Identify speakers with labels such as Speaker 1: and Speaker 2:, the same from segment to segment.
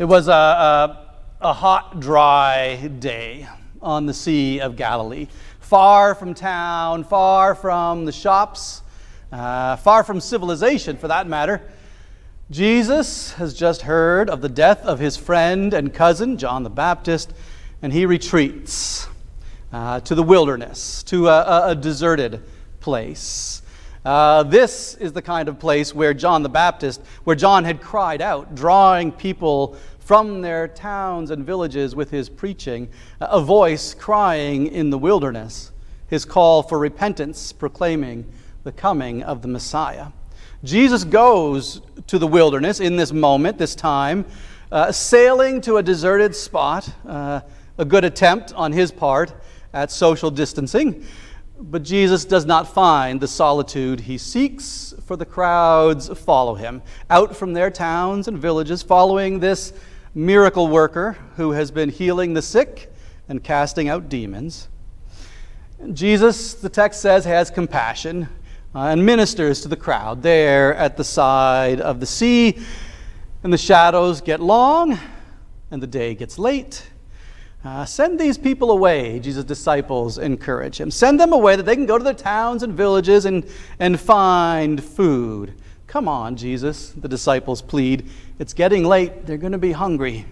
Speaker 1: It was a, a, a, hot, dry day on the Sea of Galilee, far from town, far from the shops, uh, far from civilization for that matter. Jesus has just heard of the death of his friend and cousin, John the Baptist, and he retreats uh, to the wilderness, to a, a deserted place. Uh, this is the kind of place where John the Baptist, where John had cried out, drawing people from their towns and villages with his preaching, a voice crying in the wilderness, his call for repentance, proclaiming the coming of the Messiah. Jesus goes to the wilderness in this moment, this time, uh, sailing to a deserted spot, uh, a good attempt on his part at social distancing. But Jesus does not find the solitude he seeks, for the crowds follow him out from their towns and villages, following this miracle worker who has been healing the sick and casting out demons. Jesus, the text says, has compassion uh, and ministers to the crowd there at the side of the sea. And the shadows get long and the day gets late. Uh, send these people away, Jesus' disciples encourage him. Send them away that they can go to their towns and villages and, and find food. Come on, Jesus, the disciples plead. It's getting late. They're going to be hungry.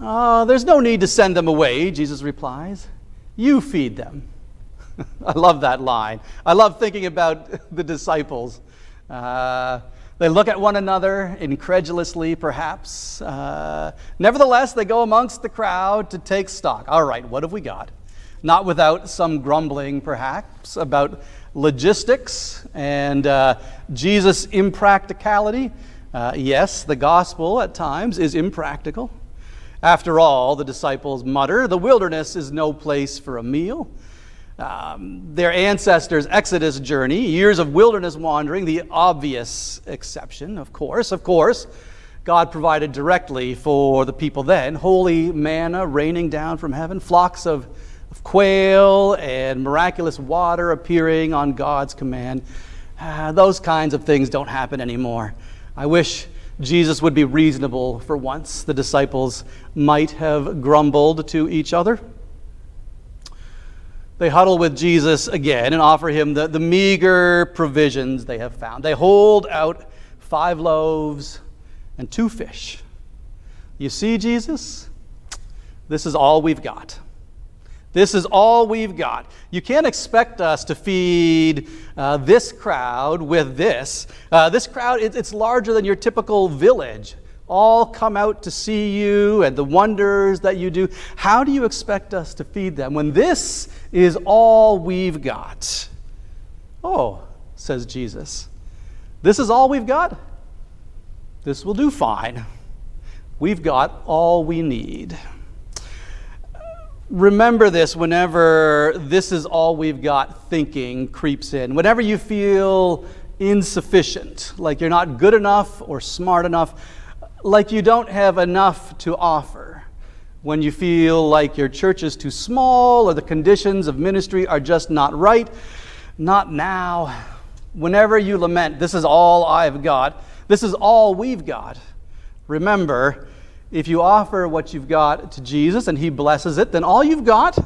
Speaker 1: Uh, there's no need to send them away, Jesus replies. You feed them. I love that line. I love thinking about the disciples. Uh, they look at one another incredulously, perhaps. Uh, nevertheless, they go amongst the crowd to take stock. All right, what have we got? Not without some grumbling, perhaps, about logistics and uh, Jesus' impracticality. Uh, yes, the gospel at times is impractical. After all, the disciples mutter, the wilderness is no place for a meal um, their ancestors' Exodus journey, years of wilderness wandering, the obvious exception, of course, of course. God provided directly for the people then holy manna raining down from heaven, flocks of, of quail, and miraculous water appearing on God's command. Uh, those kinds of things don't happen anymore. I wish Jesus would be reasonable for once. The disciples might have grumbled to each other. They huddle with Jesus again and offer him the, the meager provisions they have found. They hold out five loaves and two fish. You see, Jesus? This is all we've got. This is all we've got. You can't expect us to feed uh, this crowd with this. Uh, this crowd, it, it's larger than your typical village all come out to see you and the wonders that you do. How do you expect us to feed them when this is all we've got? Oh, says Jesus, this is all we've got? This will do fine. We've got all we need. Remember this whenever this is all we've got thinking creeps in. Whenever you feel insufficient, like you're not good enough or smart enough, like you don't have enough to offer, when you feel like your church is too small or the conditions of ministry are just not right, not now. Whenever you lament, this is all I've got, this is all we've got, remember, if you offer what you've got to Jesus and He blesses it, then all you've got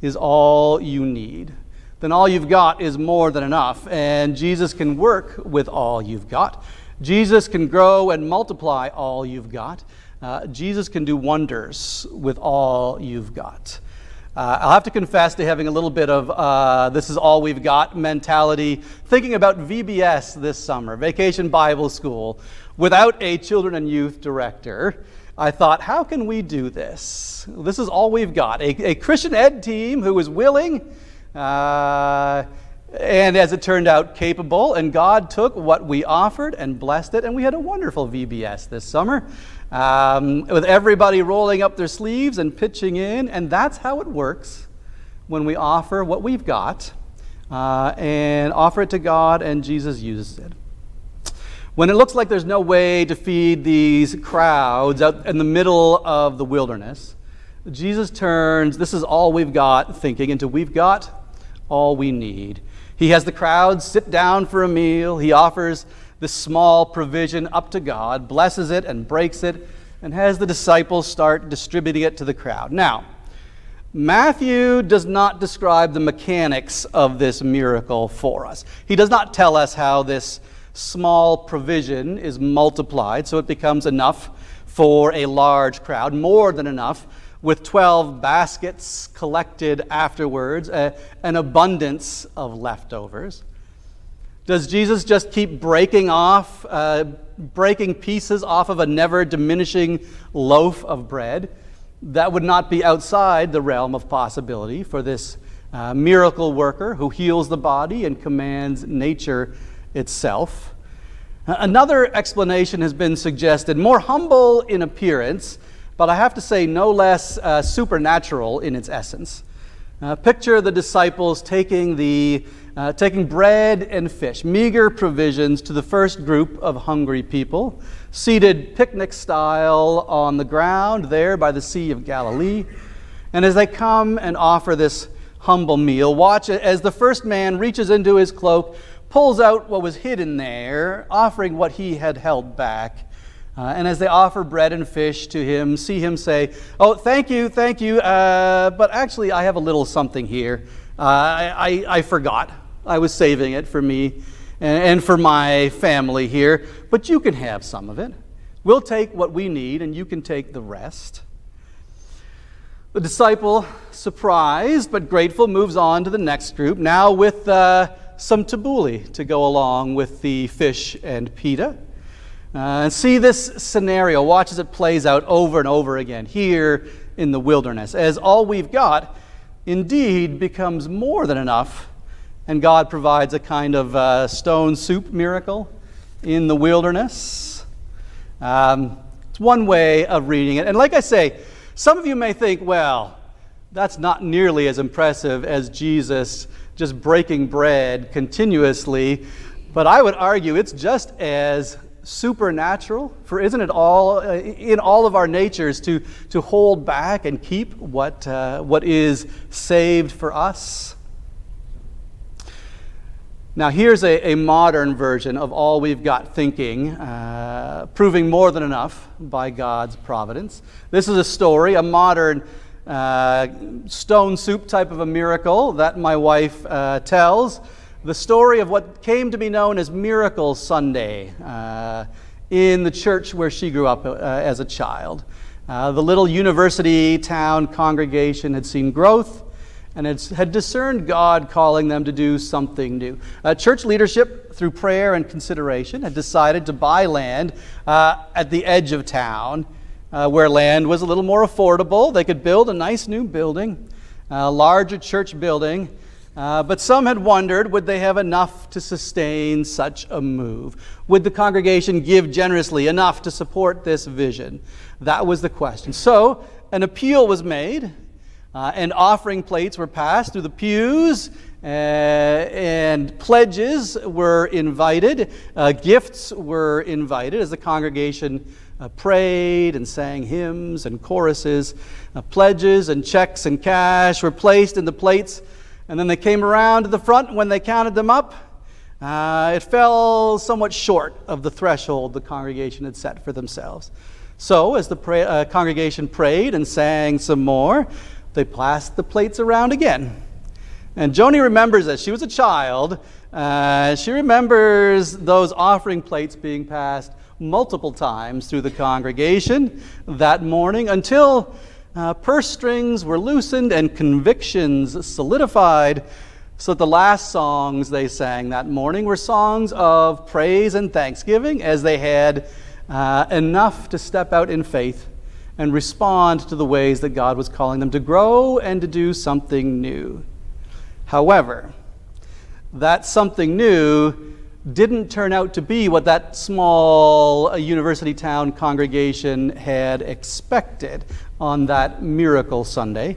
Speaker 1: is all you need. Then all you've got is more than enough, and Jesus can work with all you've got. Jesus can grow and multiply all you've got. Uh, Jesus can do wonders with all you've got. Uh, I'll have to confess to having a little bit of uh, this is all we've got mentality, thinking about VBS this summer, Vacation Bible School, without a children and youth director. I thought, how can we do this? This is all we've got. A, a Christian ed team who is willing. Uh, and as it turned out, capable. And God took what we offered and blessed it, and we had a wonderful VBS this summer um, with everybody rolling up their sleeves and pitching in. And that's how it works when we offer what we've got uh, and offer it to God, and Jesus uses it. When it looks like there's no way to feed these crowds out in the middle of the wilderness, Jesus turns, this is all we've got, thinking, into we've got all we need. He has the crowd sit down for a meal. He offers this small provision up to God, blesses it and breaks it, and has the disciples start distributing it to the crowd. Now, Matthew does not describe the mechanics of this miracle for us. He does not tell us how this small provision is multiplied so it becomes enough for a large crowd, more than enough, with 12 baskets collected afterwards, an abundance of leftovers. Does Jesus just keep breaking off, uh, breaking pieces off of a never diminishing loaf of bread? That would not be outside the realm of possibility for this uh, miracle worker who heals the body and commands nature itself. Another explanation has been suggested, more humble in appearance, but I have to say no less uh, supernatural in its essence. Uh, picture the disciples taking, the, uh, taking bread and fish, meager provisions to the first group of hungry people, seated picnic style on the ground there by the Sea of Galilee. And as they come and offer this humble meal, watch as the first man reaches into his cloak, pulls out what was hidden there, offering what he had held back. Uh, and as they offer bread and fish to him, see him say, Oh, thank you, thank you, uh, but actually, I have a little something here. Uh, I, I, I, forgot. I was saving it for me and, and for my family here, but you can have some of it. We'll take what we need, and you can take the rest. The disciple, surprised but grateful, moves on to the next group, now with uh, some tabbouleh to go along with the fish and pita. Uh, and see this scenario, watch as it plays out over and over again here in the wilderness, as all we've got indeed becomes more than enough, and God provides a kind of uh, stone soup miracle in the wilderness. Um, it's one way of reading it. And like I say, some of you may think, well, that's not nearly as impressive as Jesus just breaking bread continuously. But I would argue it's just as supernatural? For isn't it all uh, in all of our natures to, to hold back and keep what, uh, what is saved for us? Now, here's a, a modern version of all we've got thinking, uh, proving more than enough by God's providence. This is a story, a modern uh, stone soup type of a miracle that my wife uh, tells the story of what came to be known as Miracle Sunday uh, in the church where she grew up uh, as a child. Uh, the little university town congregation had seen growth and had discerned God calling them to do something new. Uh, church leadership, through prayer and consideration, had decided to buy land uh, at the edge of town uh, where land was a little more affordable. They could build a nice new building, a larger church building. Uh, but some had wondered would they have enough to sustain such a move? Would the congregation give generously enough to support this vision? That was the question. So an appeal was made, uh, and offering plates were passed through the pews, uh, and pledges were invited, uh, gifts were invited as the congregation. Uh, prayed and sang hymns and choruses. Uh, pledges and checks and cash were placed in the plates and then they came around to the front. When they counted them up, uh, it fell somewhat short of the threshold the congregation had set for themselves. So, as the uh, congregation prayed and sang some more, they passed the plates around again. And Joni remembers as she was a child, uh, she remembers those offering plates being passed multiple times through the congregation that morning until uh, purse strings were loosened and convictions solidified. So that the last songs they sang that morning were songs of praise and thanksgiving as they had uh, enough to step out in faith and respond to the ways that God was calling them to grow and to do something new. However, that something new didn't turn out to be what that small uh, university town congregation had expected on that miracle Sunday.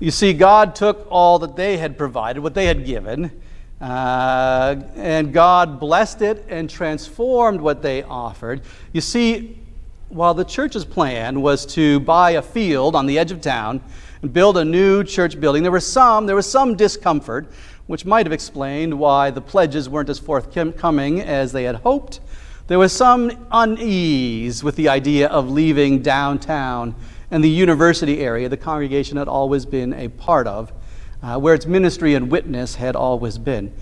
Speaker 1: You see, God took all that they had provided, what they had given, uh, and God blessed it and transformed what they offered. You see, while the church's plan was to buy a field on the edge of town and build a new church building, there was some, there was some discomfort which might have explained why the pledges weren't as forthcoming as they had hoped. There was some unease with the idea of leaving downtown and the university area the congregation had always been a part of, uh, where its ministry and witness had always been.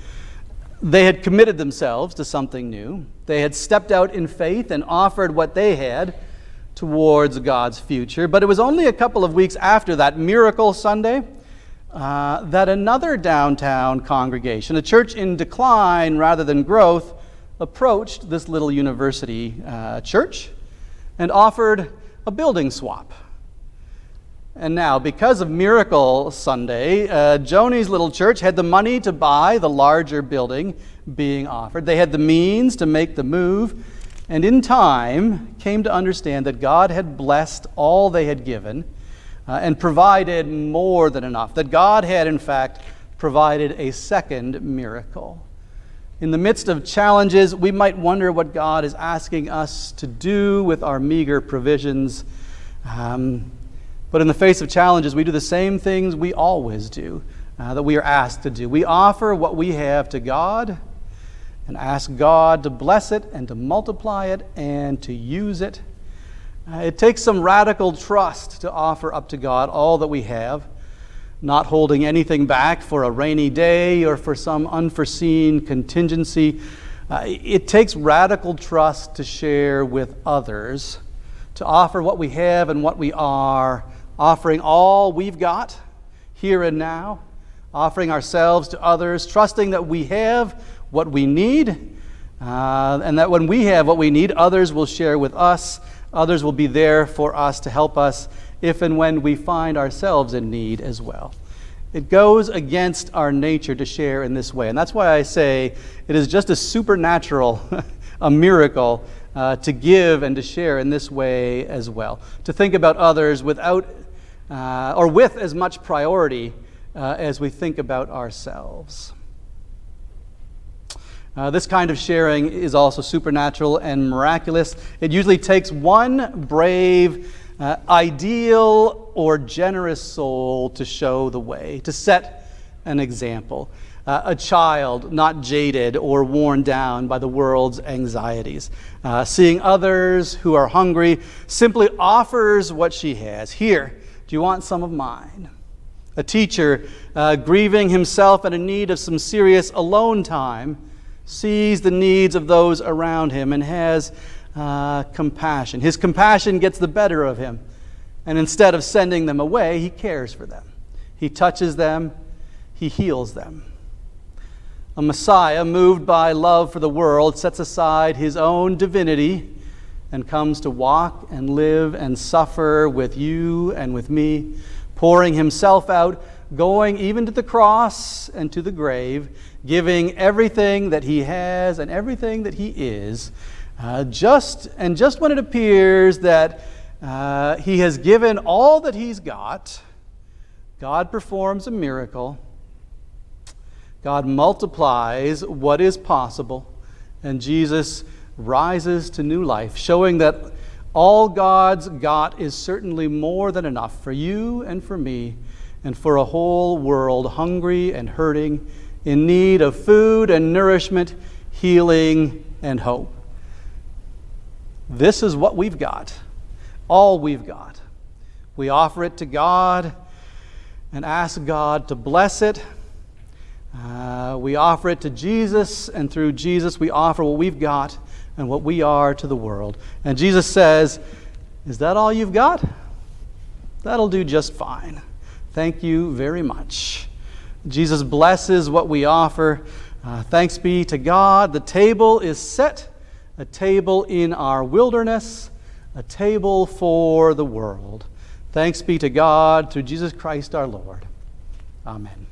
Speaker 1: They had committed themselves to something new. They had stepped out in faith and offered what they had towards God's future. But it was only a couple of weeks after that miracle Sunday uh, that another downtown congregation, a church in decline rather than growth, approached this little university uh, church and offered a building swap. And now, because of Miracle Sunday, uh, Joni's little church had the money to buy the larger building being offered. They had the means to make the move, and in time came to understand that God had blessed all they had given uh, and provided more than enough. That God had, in fact, provided a second miracle. In the midst of challenges, we might wonder what God is asking us to do with our meager provisions. Um, but in the face of challenges, we do the same things we always do, uh, that we are asked to do. We offer what we have to God and ask God to bless it and to multiply it and to use it. Uh, it takes some radical trust to offer up to God all that we have, not holding anything back for a rainy day or for some unforeseen contingency. Uh, it takes radical trust to share with others, to offer what we have and what we are offering all we've got here and now, offering ourselves to others, trusting that we have what we need, uh, and that when we have what we need, others will share with us. Others will be there for us to help us if and when we find ourselves in need as well. It goes against our nature to share in this way. And that's why I say it is just a supernatural, a miracle uh, to give and to share in this way as well. To think about others without uh, or with as much priority uh, as we think about ourselves. Uh, this kind of sharing is also supernatural and miraculous. It usually takes one brave, uh, ideal, or generous soul to show the way, to set an example. Uh, a child not jaded or worn down by the world's anxieties. Uh, seeing others who are hungry simply offers what she has. Here, do you want some of mine? A teacher, uh, grieving himself and in need of some serious alone time, sees the needs of those around him and has uh, compassion. His compassion gets the better of him. And instead of sending them away, he cares for them. He touches them, he heals them. A Messiah, moved by love for the world, sets aside his own divinity and comes to walk and live and suffer with you and with me, pouring himself out, going even to the cross and to the grave, giving everything that he has and everything that he is. Uh, just and just when it appears that uh, he has given all that he's got, God performs a miracle. God multiplies what is possible, and Jesus rises to new life, showing that all God's got is certainly more than enough for you and for me and for a whole world hungry and hurting, in need of food and nourishment, healing and hope. This is what we've got, all we've got. We offer it to God and ask God to bless it. Uh, we offer it to Jesus, and through Jesus, we offer what we've got and what we are to the world. And Jesus says, Is that all you've got? That'll do just fine. Thank you very much. Jesus blesses what we offer. Uh, thanks be to God. The table is set, a table in our wilderness, a table for the world. Thanks be to God through Jesus Christ our Lord. Amen.